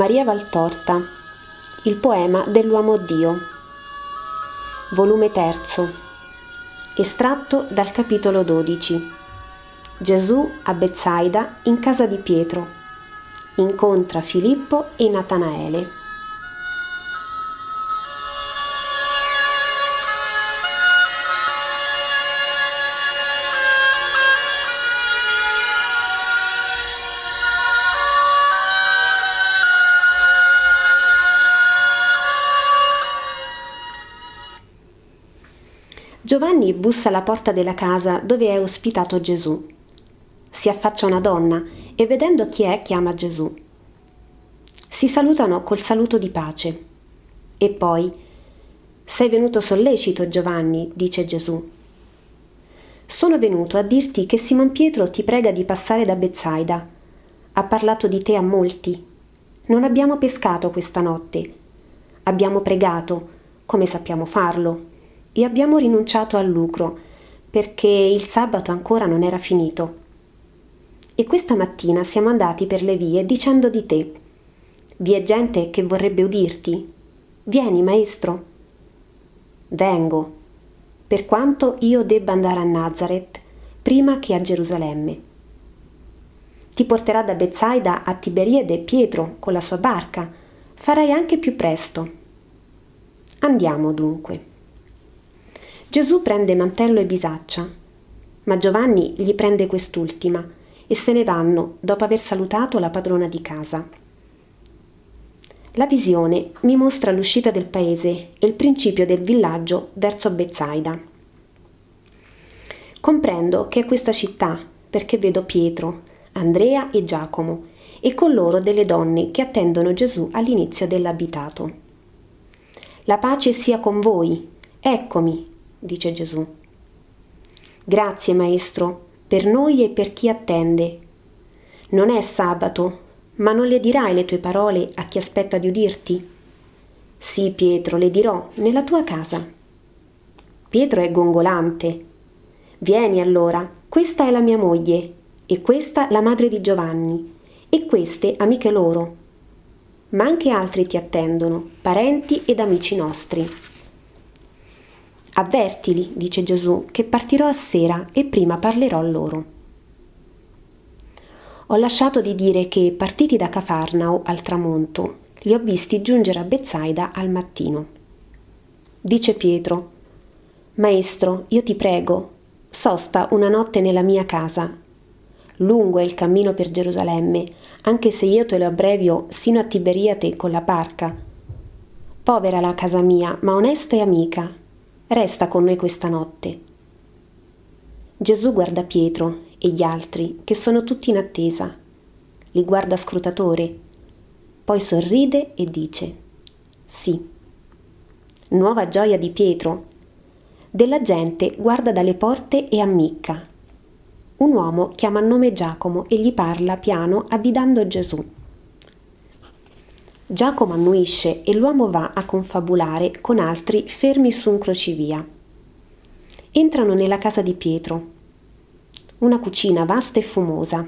Maria Valtorta, Il poema dell'uomo Dio, volume 3, estratto dal capitolo 12. Gesù a Bezzaida in casa di Pietro. Incontra Filippo e Natanaele. Giovanni bussa alla porta della casa dove è ospitato Gesù. Si affaccia una donna e vedendo chi è chiama Gesù. Si salutano col saluto di pace. E poi, sei venuto sollecito Giovanni, dice Gesù. Sono venuto a dirti che Simon Pietro ti prega di passare da Bezzaida. Ha parlato di te a molti. Non abbiamo pescato questa notte. Abbiamo pregato, come sappiamo farlo, e abbiamo rinunciato al lucro perché il sabato ancora non era finito. E questa mattina siamo andati per le vie dicendo di te. Vi è gente che vorrebbe udirti. Vieni, maestro. Vengo, per quanto io debba andare a Nazareth prima che a Gerusalemme. Ti porterà da Bezzaida a Tiberiade Pietro con la sua barca. Farai anche più presto. Andiamo dunque. Gesù prende mantello e bisaccia, ma Giovanni gli prende quest'ultima e se ne vanno dopo aver salutato la padrona di casa. La visione mi mostra l'uscita del paese e il principio del villaggio verso Bezzaida. Comprendo che è questa città perché vedo Pietro, Andrea e Giacomo e con loro delle donne che attendono Gesù all'inizio dell'abitato. La pace sia con voi, eccomi, dice Gesù. Grazie, Maestro, per noi e per chi attende. Non è sabato, ma non le dirai le tue parole a chi aspetta di udirti? Sì, Pietro, le dirò nella tua casa. Pietro è gongolante. Vieni allora, questa è la mia moglie, e questa la madre di Giovanni, e queste amiche loro. Ma anche altri ti attendono, parenti ed amici nostri. Avvertili, dice Gesù, che partirò a sera e prima parlerò loro. Ho lasciato di dire che, partiti da Cafarnao al tramonto, li ho visti giungere a Bezzaida al mattino. Dice Pietro, Maestro, io ti prego, sosta una notte nella mia casa. Lungo è il cammino per Gerusalemme, anche se io te lo abbrevio sino a Tiberiate con la barca. Povera la casa mia, ma onesta e amica, Resta con noi questa notte. Gesù guarda Pietro e gli altri, che sono tutti in attesa. Li guarda scrutatore, poi sorride e dice sì. Nuova gioia di Pietro. Della gente guarda dalle porte e ammicca. Un uomo chiama a nome Giacomo e gli parla piano additando Gesù. Giacomo annuisce e l'uomo va a confabulare con altri fermi su un crocevia. Entrano nella casa di Pietro. Una cucina vasta e fumosa.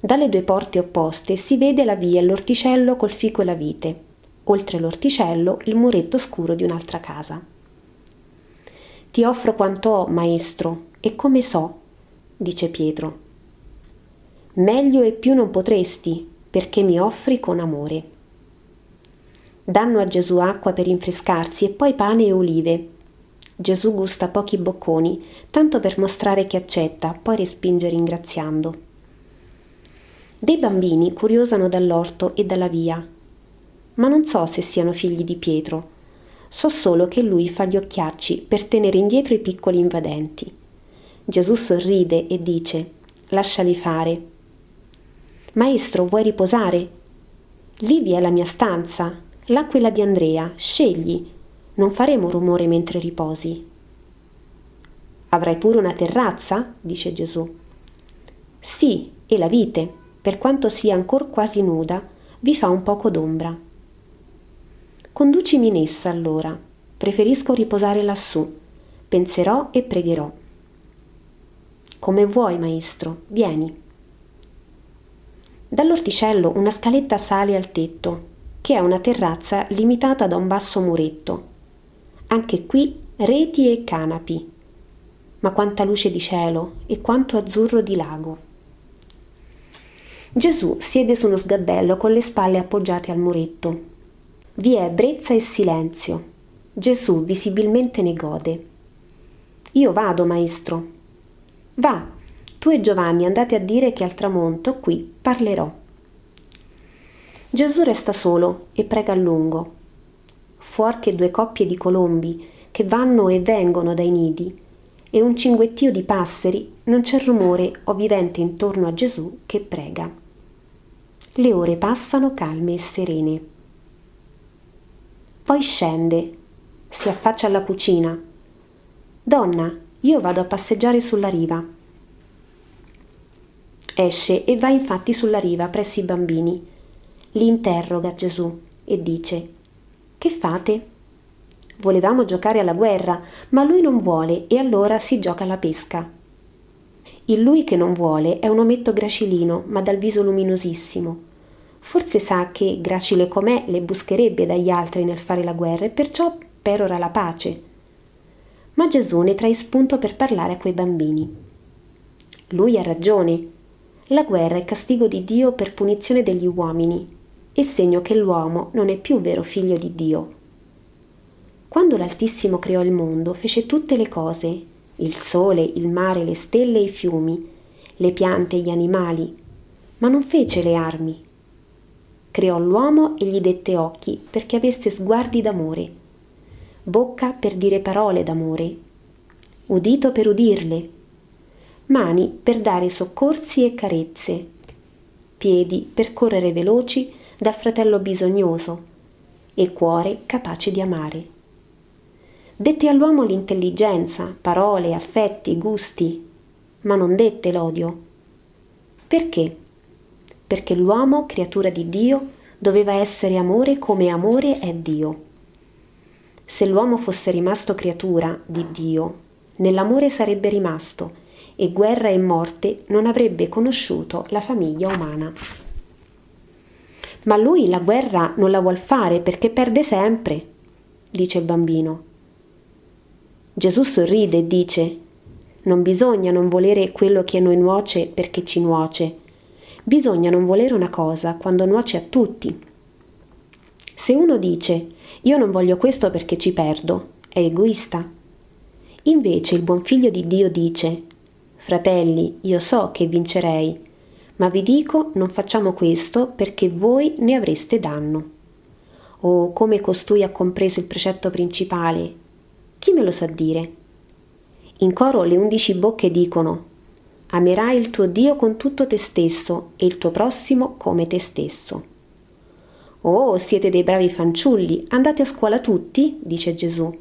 Dalle due porte opposte si vede la via e l'orticello col fico e la vite. Oltre l'orticello il muretto scuro di un'altra casa. Ti offro quanto ho, maestro, e come so, dice Pietro. Meglio e più non potresti, perché mi offri con amore. Danno a Gesù acqua per rinfrescarsi e poi pane e olive. Gesù gusta pochi bocconi, tanto per mostrare che accetta, poi respinge ringraziando. Dei bambini curiosano dall'orto e dalla via, ma non so se siano figli di Pietro. So solo che lui fa gli occhiacci per tenere indietro i piccoli invadenti. Gesù sorride e dice: Lasciali fare, Maestro, vuoi riposare? Lì vi è la mia stanza, là quella di Andrea, scegli. Non faremo rumore mentre riposi. Avrai pure una terrazza? dice Gesù. Sì, e la vite, per quanto sia ancor quasi nuda, vi fa un poco d'ombra. Conducimi in essa allora. Preferisco riposare lassù. Penserò e pregherò. Come vuoi, maestro, vieni. Dall'orticello una scaletta sale al tetto, che è una terrazza limitata da un basso muretto. Anche qui reti e canapi. Ma quanta luce di cielo e quanto azzurro di lago. Gesù siede su uno sgabello con le spalle appoggiate al muretto. Vi è brezza e silenzio. Gesù visibilmente ne gode. Io vado, maestro. Va, tu e Giovanni andate a dire che al tramonto qui parlerò. Gesù resta solo e prega a lungo. Fuor che due coppie di colombi che vanno e vengono dai nidi e un cinguettio di passeri, non c'è rumore o vivente intorno a Gesù che prega. Le ore passano calme e serene. Poi scende, si affaccia alla cucina. Donna, io vado a passeggiare sulla riva. Esce e va infatti sulla riva presso i bambini. Li interroga Gesù e dice, Che fate? Volevamo giocare alla guerra, ma lui non vuole e allora si gioca alla pesca. Il lui che non vuole è un ometto gracilino, ma dal viso luminosissimo. Forse sa che, gracile com'è, le buscherebbe dagli altri nel fare la guerra e perciò perora la pace. Ma Gesù ne trae spunto per parlare a quei bambini. Lui ha ragione. La guerra è castigo di Dio per punizione degli uomini e segno che l'uomo non è più vero figlio di Dio. Quando l'Altissimo creò il mondo, fece tutte le cose, il sole, il mare, le stelle e i fiumi, le piante e gli animali, ma non fece le armi. Creò l'uomo e gli dette occhi perché avesse sguardi d'amore, bocca per dire parole d'amore, udito per udirle, mani per dare soccorsi e carezze, piedi per correre veloci dal fratello bisognoso e cuore capace di amare. Dette all'uomo l'intelligenza, parole, affetti, gusti, ma non dette l'odio. Perché? Perché l'uomo, creatura di Dio, doveva essere amore come amore è Dio. Se l'uomo fosse rimasto creatura di Dio, nell'amore sarebbe rimasto e guerra e morte non avrebbe conosciuto la famiglia umana. Ma lui la guerra non la vuol fare perché perde sempre, dice il bambino. Gesù sorride e dice, non bisogna non volere quello che a noi nuoce perché ci nuoce, bisogna non volere una cosa quando nuoce a tutti. Se uno dice, io non voglio questo perché ci perdo, è egoista. Invece il buon figlio di Dio dice, fratelli, io so che vincerei, ma vi dico non facciamo questo perché voi ne avreste danno. O come costui ha compreso il precetto principale, chi me lo sa dire? In coro le undici bocche dicono Amerai il tuo Dio con tutto te stesso e il tuo prossimo come te stesso. Oh, siete dei bravi fanciulli, andate a scuola tutti? dice Gesù.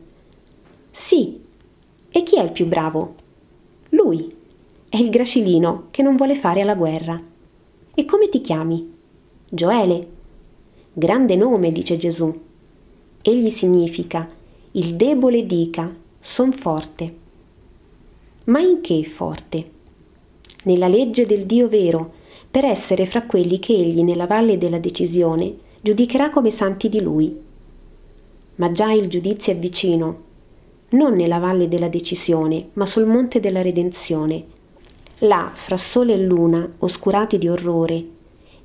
Sì. E chi è il più bravo? Lui. È il gracilino che non vuole fare alla guerra. E come ti chiami? Gioele. Grande nome, dice Gesù. Egli significa il debole dica, son forte. Ma in che forte? Nella legge del Dio vero, per essere fra quelli che egli nella valle della decisione giudicherà come santi di lui. Ma già il giudizio è vicino, non nella valle della decisione, ma sul monte della redenzione. Là, fra sole e luna, oscurati di orrore,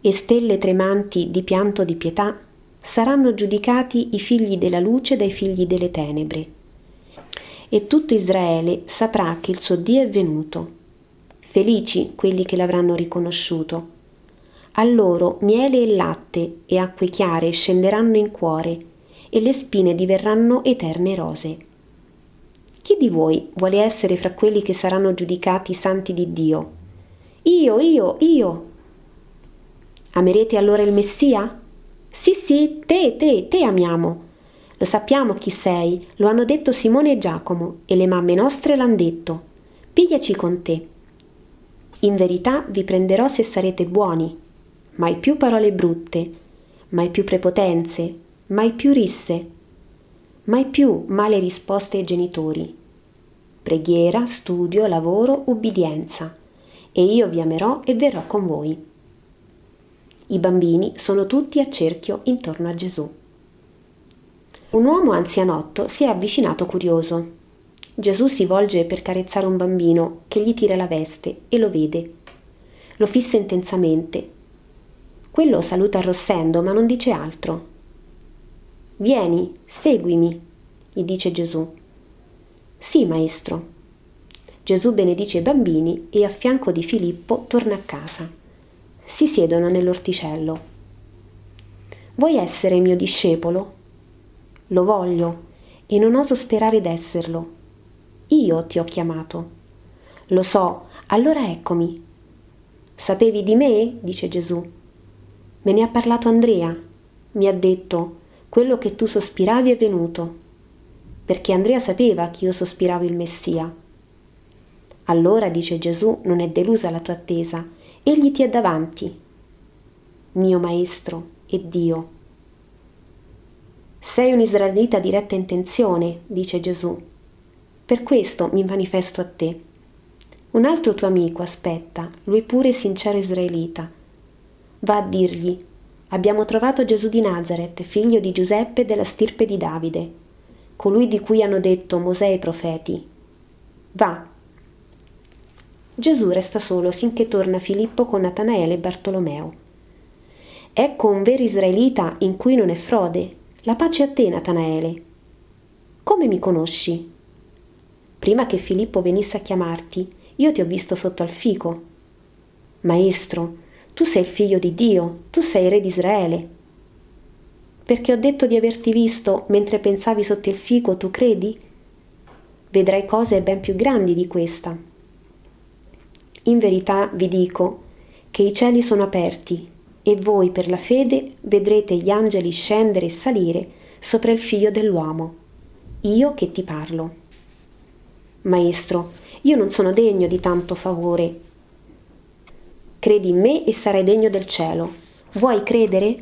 e stelle tremanti di pianto di pietà, saranno giudicati i figli della luce dai figli delle tenebre. E tutto Israele saprà che il suo Dio è venuto. Felici quelli che l'avranno riconosciuto. A loro miele e latte e acque chiare scenderanno in cuore, e le spine diverranno eterne rose. Chi di voi vuole essere fra quelli che saranno giudicati santi di Dio? Io, io, io. Amerete allora il Messia? Sì, sì, te, te, te amiamo. Lo sappiamo chi sei, lo hanno detto Simone e Giacomo e le mamme nostre l'han detto. Pigliaci con te. In verità vi prenderò se sarete buoni. Mai più parole brutte, mai più prepotenze, mai più risse, mai più male risposte ai genitori. Preghiera, studio, lavoro, ubbidienza. E io vi amerò e verrò con voi. I bambini sono tutti a cerchio intorno a Gesù. Un uomo anzianotto si è avvicinato curioso. Gesù si volge per carezzare un bambino che gli tira la veste e lo vede. Lo fissa intensamente. Quello saluta arrossendo, ma non dice altro. Vieni, seguimi, gli dice Gesù. Sì, maestro. Gesù benedice i bambini e a fianco di Filippo torna a casa. Si siedono nell'orticello. Vuoi essere mio discepolo? Lo voglio e non oso sperare d'esserlo. Io ti ho chiamato. Lo so, allora eccomi. Sapevi di me? dice Gesù. Me ne ha parlato Andrea. Mi ha detto, quello che tu sospiravi è venuto, perché Andrea sapeva che io sospiravo il Messia. Allora, dice Gesù, non è delusa la tua attesa, egli ti è davanti, mio Maestro e Dio. Sei un israelita di retta intenzione, dice Gesù. Per questo mi manifesto a te. Un altro tuo amico aspetta, lui pure sincero israelita. Va a dirgli, abbiamo trovato Gesù di Nazareth, figlio di Giuseppe della stirpe di Davide, colui di cui hanno detto Mosè e i profeti. Va. Gesù resta solo sinché torna Filippo con Natanaele e Bartolomeo. Ecco un vero israelita in cui non è frode. La pace a te, Natanaele. Come mi conosci? Prima che Filippo venisse a chiamarti, io ti ho visto sotto al fico. Maestro, tu sei il figlio di Dio, tu sei re di Israele. Perché ho detto di averti visto mentre pensavi sotto il fico, tu credi? Vedrai cose ben più grandi di questa. In verità vi dico che i cieli sono aperti e voi per la fede vedrete gli angeli scendere e salire sopra il figlio dell'uomo. Io che ti parlo. Maestro, io non sono degno di tanto favore, Credi in me e sarai degno del cielo. Vuoi credere?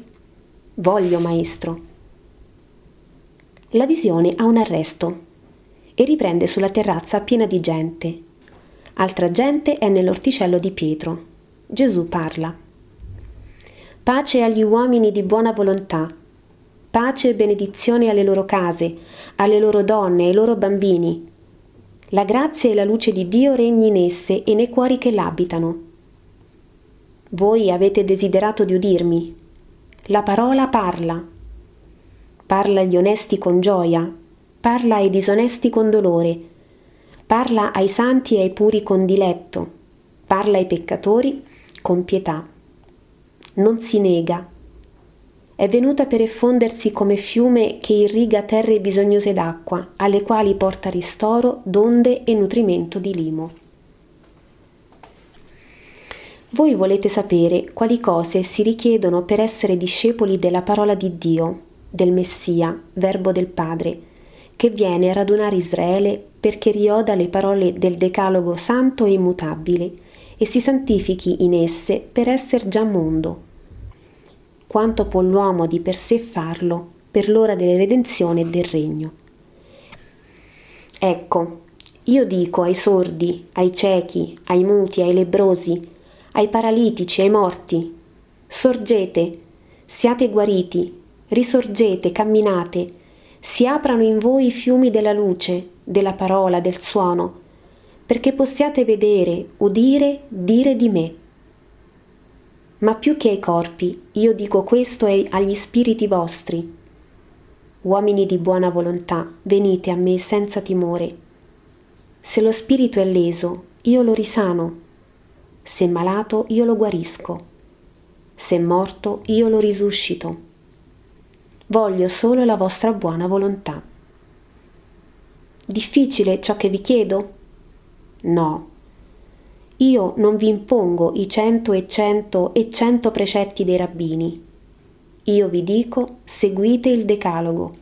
Voglio, maestro. La visione ha un arresto e riprende sulla terrazza piena di gente. Altra gente è nell'orticello di Pietro. Gesù parla. Pace agli uomini di buona volontà. Pace e benedizione alle loro case, alle loro donne, ai loro bambini. La grazia e la luce di Dio regni in esse e nei cuori che l'abitano. Voi avete desiderato di udirmi. La parola parla. Parla agli onesti con gioia, parla ai disonesti con dolore, parla ai santi e ai puri con diletto, parla ai peccatori con pietà. Non si nega. È venuta per effondersi come fiume che irriga terre bisognose d'acqua, alle quali porta ristoro, donde e nutrimento di limo. Voi volete sapere quali cose si richiedono per essere discepoli della parola di Dio, del Messia, verbo del Padre, che viene a radunare Israele perché rioda le parole del Decalogo santo e immutabile e si santifichi in esse per essere già mondo. Quanto può l'uomo di per sé farlo per l'ora della redenzione e del regno? Ecco, io dico ai sordi, ai ciechi, ai muti, ai lebrosi, ai paralitici, ai morti. Sorgete, siate guariti, risorgete, camminate, si aprano in voi i fiumi della luce, della parola, del suono, perché possiate vedere, udire, dire di me. Ma più che ai corpi, io dico questo agli spiriti vostri. Uomini di buona volontà, venite a me senza timore. Se lo spirito è leso, io lo risano se malato io lo guarisco, se morto io lo risuscito. Voglio solo la vostra buona volontà. Difficile ciò che vi chiedo? No. Io non vi impongo i cento e cento e cento precetti dei rabbini. Io vi dico, seguite il decalogo.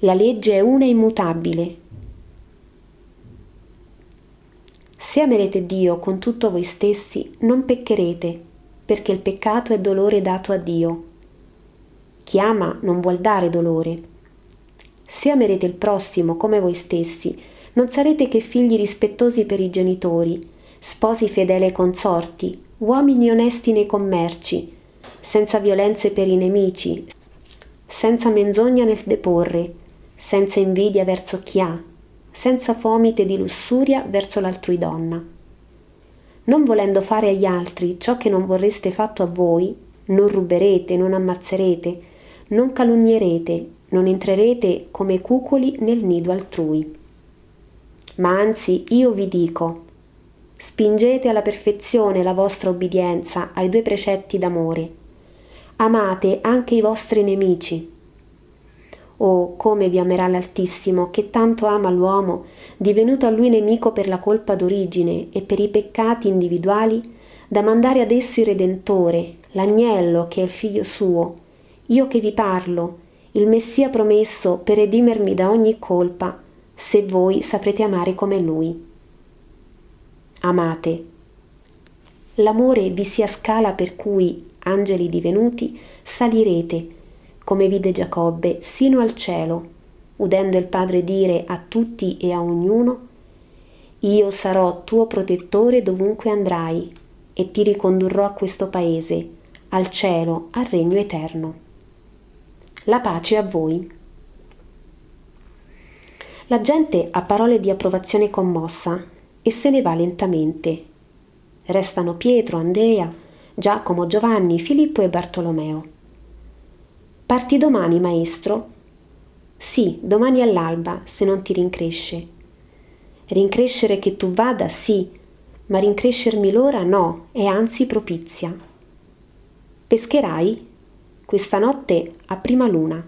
La legge è una immutabile, Se amerete Dio con tutto voi stessi, non peccherete, perché il peccato è dolore dato a Dio. Chi ama non vuol dare dolore. Se amerete il prossimo come voi stessi, non sarete che figli rispettosi per i genitori, sposi fedeli ai consorti, uomini onesti nei commerci, senza violenze per i nemici, senza menzogna nel deporre, senza invidia verso chi ha, senza fomite di lussuria verso l'altrui donna. Non volendo fare agli altri ciò che non vorreste fatto a voi, non ruberete, non ammazzerete, non calunnierete, non entrerete come cucoli nel nido altrui. Ma anzi io vi dico, spingete alla perfezione la vostra obbedienza ai due precetti d'amore. Amate anche i vostri nemici. Oh, come vi amerà l'Altissimo, che tanto ama l'uomo, divenuto a lui nemico per la colpa d'origine e per i peccati individuali, da mandare ad esso il Redentore, l'agnello che è il figlio suo, io che vi parlo, il Messia promesso per redimermi da ogni colpa, se voi saprete amare come lui. Amate. L'amore vi sia scala per cui, angeli divenuti, salirete, come vide Giacobbe, sino al cielo, udendo il Padre dire a tutti e a ognuno, Io sarò tuo protettore dovunque andrai, e ti ricondurrò a questo paese, al cielo, al regno eterno. La pace a voi. La gente ha parole di approvazione commossa e se ne va lentamente. Restano Pietro, Andrea, Giacomo, Giovanni, Filippo e Bartolomeo. Parti domani, maestro? Sì, domani all'alba, se non ti rincresce. Rincrescere che tu vada, sì, ma rincrescermi l'ora no, è anzi propizia. Pescherai? questa notte a prima luna.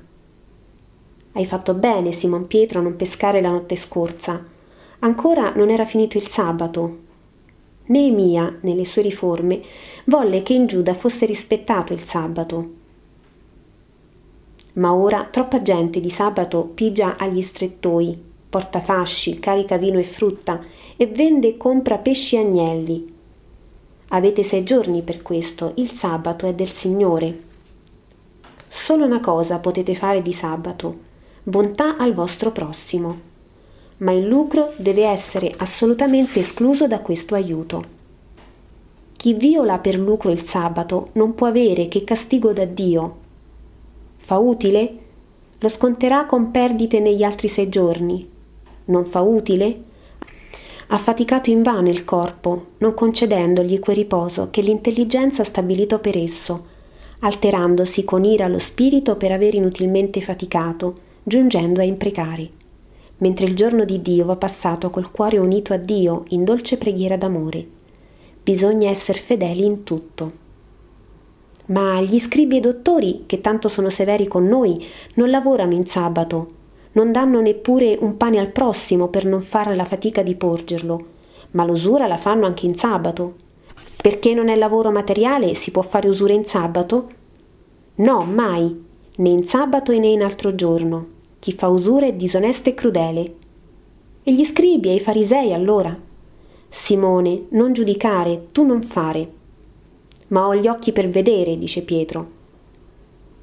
Hai fatto bene, Simon Pietro, a non pescare la notte scorsa. Ancora non era finito il sabato. Neemia, nelle sue riforme, volle che in Giuda fosse rispettato il sabato. Ma ora troppa gente di sabato pigia agli strettoi, porta fasci, carica vino e frutta e vende e compra pesci e agnelli. Avete sei giorni per questo, il sabato è del Signore. Solo una cosa potete fare di sabato, bontà al vostro prossimo, ma il lucro deve essere assolutamente escluso da questo aiuto. Chi viola per lucro il sabato non può avere che castigo da Dio. Fa utile? Lo sconterà con perdite negli altri sei giorni. Non fa utile? Ha faticato invano il corpo, non concedendogli quel riposo che l'intelligenza ha stabilito per esso, alterandosi con ira lo spirito per aver inutilmente faticato, giungendo a imprecari, mentre il giorno di Dio va passato col cuore unito a Dio in dolce preghiera d'amore. Bisogna essere fedeli in tutto. Ma gli scribi e dottori, che tanto sono severi con noi, non lavorano in sabato, non danno neppure un pane al prossimo per non fare la fatica di porgerlo, ma l'usura la fanno anche in sabato, perché non è lavoro materiale si può fare usura in sabato? No, mai, né in sabato né in altro giorno. Chi fa usura è disonesto e crudele. E gli scribi e i farisei allora? Simone, non giudicare, tu non fare. Ma ho gli occhi per vedere, dice Pietro.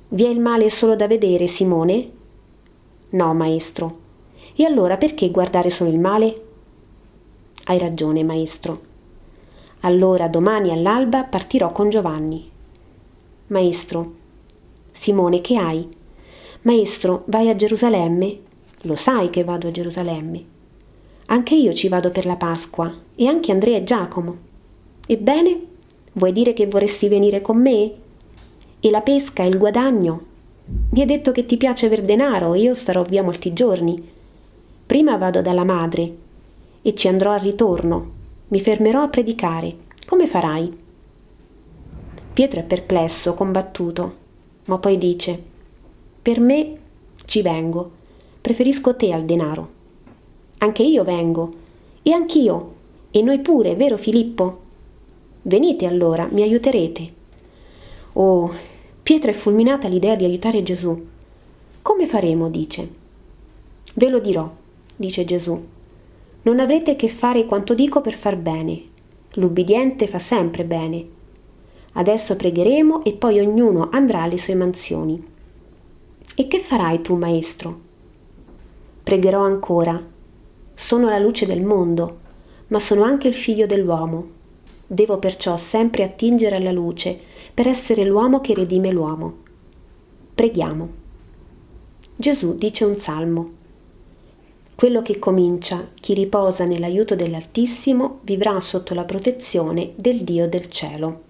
Vi è il male solo da vedere, Simone? No, maestro. E allora perché guardare solo il male? Hai ragione, maestro. Allora domani all'alba partirò con Giovanni. Maestro, Simone, che hai? Maestro, vai a Gerusalemme? Lo sai che vado a Gerusalemme. Anche io ci vado per la Pasqua, e anche Andrea e Giacomo. Ebbene, vuoi dire che vorresti venire con me? E la pesca e il guadagno? Mi hai detto che ti piace aver denaro e io starò via molti giorni. Prima vado dalla madre e ci andrò al ritorno mi fermerò a predicare. Come farai? Pietro è perplesso, combattuto, ma poi dice, per me ci vengo, preferisco te al denaro. Anche io vengo, e anch'io, e noi pure, vero Filippo? Venite allora, mi aiuterete. Oh, Pietro è fulminata l'idea di aiutare Gesù. Come faremo? dice. Ve lo dirò, dice Gesù non avrete che fare quanto dico per far bene. L'ubbidiente fa sempre bene. Adesso pregheremo e poi ognuno andrà alle sue mansioni. E che farai tu, maestro? Pregherò ancora. Sono la luce del mondo, ma sono anche il figlio dell'uomo. Devo perciò sempre attingere alla luce per essere l'uomo che redime l'uomo. Preghiamo. Gesù dice un salmo. Quello che comincia, chi riposa nell'aiuto dell'Altissimo, vivrà sotto la protezione del Dio del cielo.